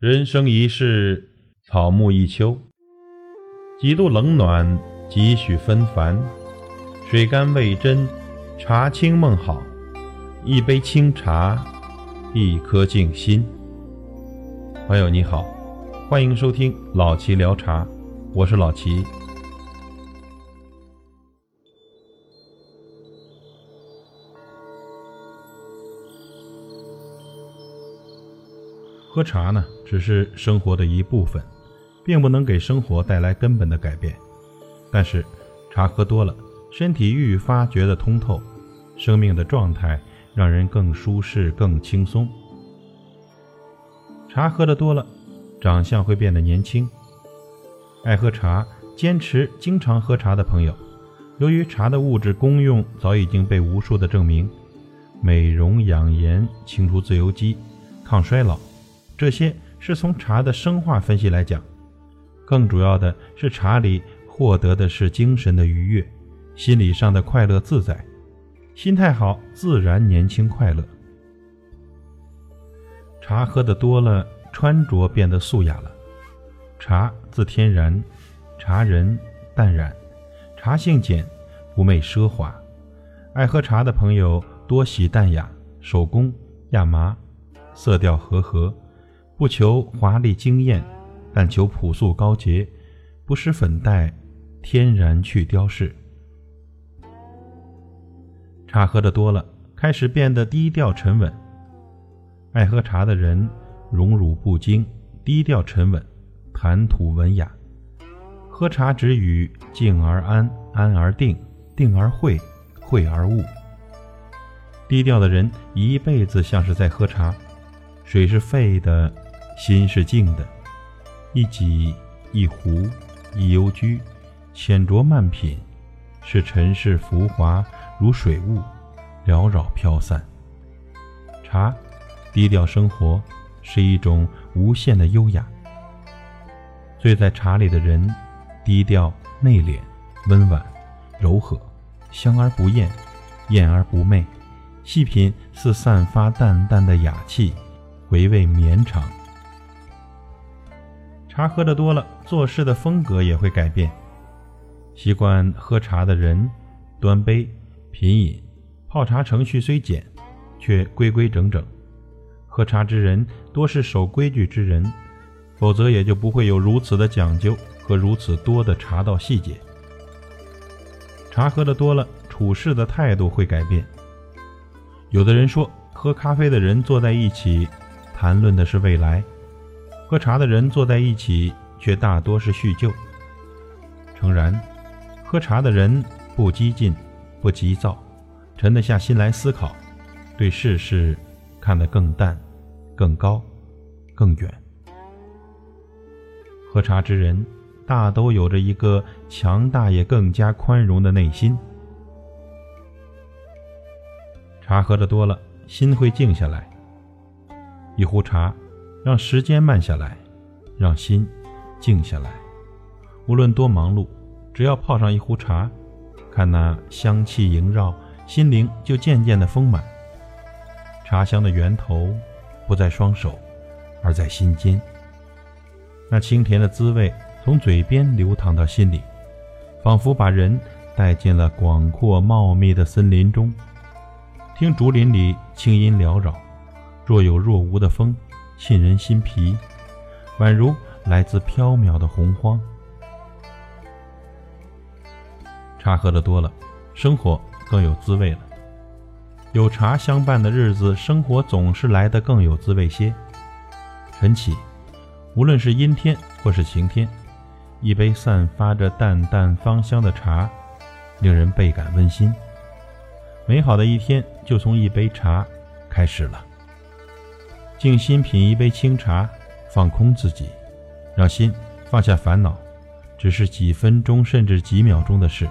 人生一世，草木一秋。几度冷暖，几许纷繁。水甘味真，茶清梦好。一杯清茶，一颗静心。朋友你好，欢迎收听老齐聊茶，我是老齐。喝茶呢，只是生活的一部分，并不能给生活带来根本的改变。但是，茶喝多了，身体愈发觉得通透，生命的状态让人更舒适、更轻松。茶喝的多了，长相会变得年轻。爱喝茶、坚持经常喝茶的朋友，由于茶的物质功用早已经被无数的证明，美容养颜、清除自由基、抗衰老。这些是从茶的生化分析来讲，更主要的是茶里获得的是精神的愉悦，心理上的快乐自在，心态好自然年轻快乐。茶喝的多了，穿着变得素雅了。茶自天然，茶人淡然，茶性简，不媚奢华。爱喝茶的朋友多喜淡雅，手工亚麻，色调和和。不求华丽惊艳，但求朴素高洁，不施粉黛，天然去雕饰。茶喝的多了，开始变得低调沉稳。爱喝茶的人，荣辱不惊，低调沉稳，谈吐文雅。喝茶只语静而安，安而定，定而慧，慧而悟。低调的人一辈子像是在喝茶，水是沸的。心是静的，一己一壶一幽居，浅酌慢品，是尘世浮华如水雾，缭绕飘散。茶，低调生活，是一种无限的优雅。醉在茶里的人，低调内敛，温婉柔和，香而不艳，艳而不媚。细品似散发淡淡的雅气，回味绵长。茶喝的多了，做事的风格也会改变。习惯喝茶的人，端杯品饮，泡茶程序虽简，却规规整整。喝茶之人多是守规矩之人，否则也就不会有如此的讲究和如此多的茶道细节。茶喝的多了，处事的态度会改变。有的人说，喝咖啡的人坐在一起，谈论的是未来。喝茶的人坐在一起，却大多是叙旧。诚然，喝茶的人不激进，不急躁，沉得下心来思考，对世事看得更淡、更高、更远。喝茶之人大都有着一个强大也更加宽容的内心。茶喝的多了，心会静下来。一壶茶。让时间慢下来，让心静下来。无论多忙碌，只要泡上一壶茶，看那香气萦绕，心灵就渐渐的丰满。茶香的源头不在双手，而在心间。那清甜的滋味从嘴边流淌到心里，仿佛把人带进了广阔茂密的森林中。听竹林里清音缭绕，若有若无的风。沁人心脾，宛如来自缥缈的洪荒。茶喝的多了，生活更有滋味了。有茶相伴的日子，生活总是来得更有滋味些。晨起，无论是阴天或是晴天，一杯散发着淡淡芳香的茶，令人倍感温馨。美好的一天就从一杯茶开始了。静心品一杯清茶，放空自己，让心放下烦恼，只是几分钟甚至几秒钟的事。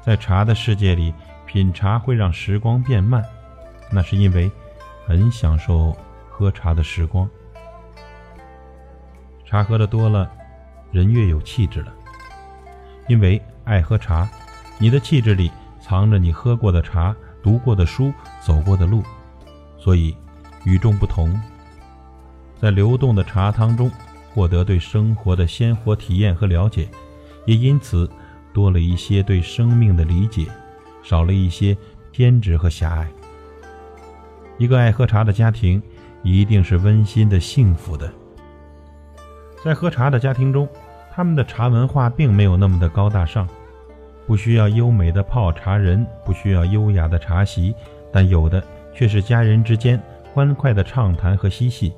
在茶的世界里，品茶会让时光变慢，那是因为很享受喝茶的时光。茶喝的多了，人越有气质了。因为爱喝茶，你的气质里藏着你喝过的茶、读过的书、走过的路，所以。与众不同，在流动的茶汤中获得对生活的鲜活体验和了解，也因此多了一些对生命的理解，少了一些偏执和狭隘。一个爱喝茶的家庭，一定是温馨的、幸福的。在喝茶的家庭中，他们的茶文化并没有那么的高大上，不需要优美的泡茶人，不需要优雅的茶席，但有的却是家人之间欢快的畅谈和嬉戏。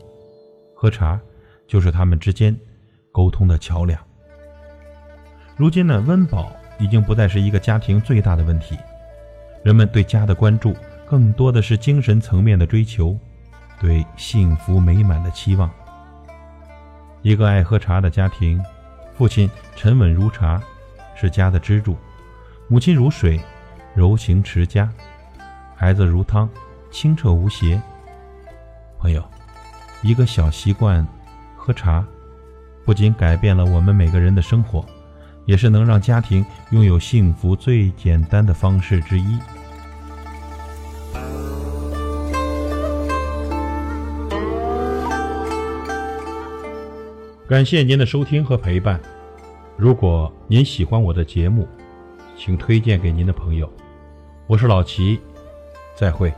喝茶就是他们之间沟通的桥梁。如今呢，温饱已经不再是一个家庭最大的问题，人们对家的关注。更多的是精神层面的追求，对幸福美满的期望。一个爱喝茶的家庭，父亲沉稳如茶，是家的支柱；母亲如水，柔情持家；孩子如汤，清澈无邪。朋友，一个小习惯，喝茶，不仅改变了我们每个人的生活，也是能让家庭拥有幸福最简单的方式之一。感谢您的收听和陪伴。如果您喜欢我的节目，请推荐给您的朋友。我是老齐，再会。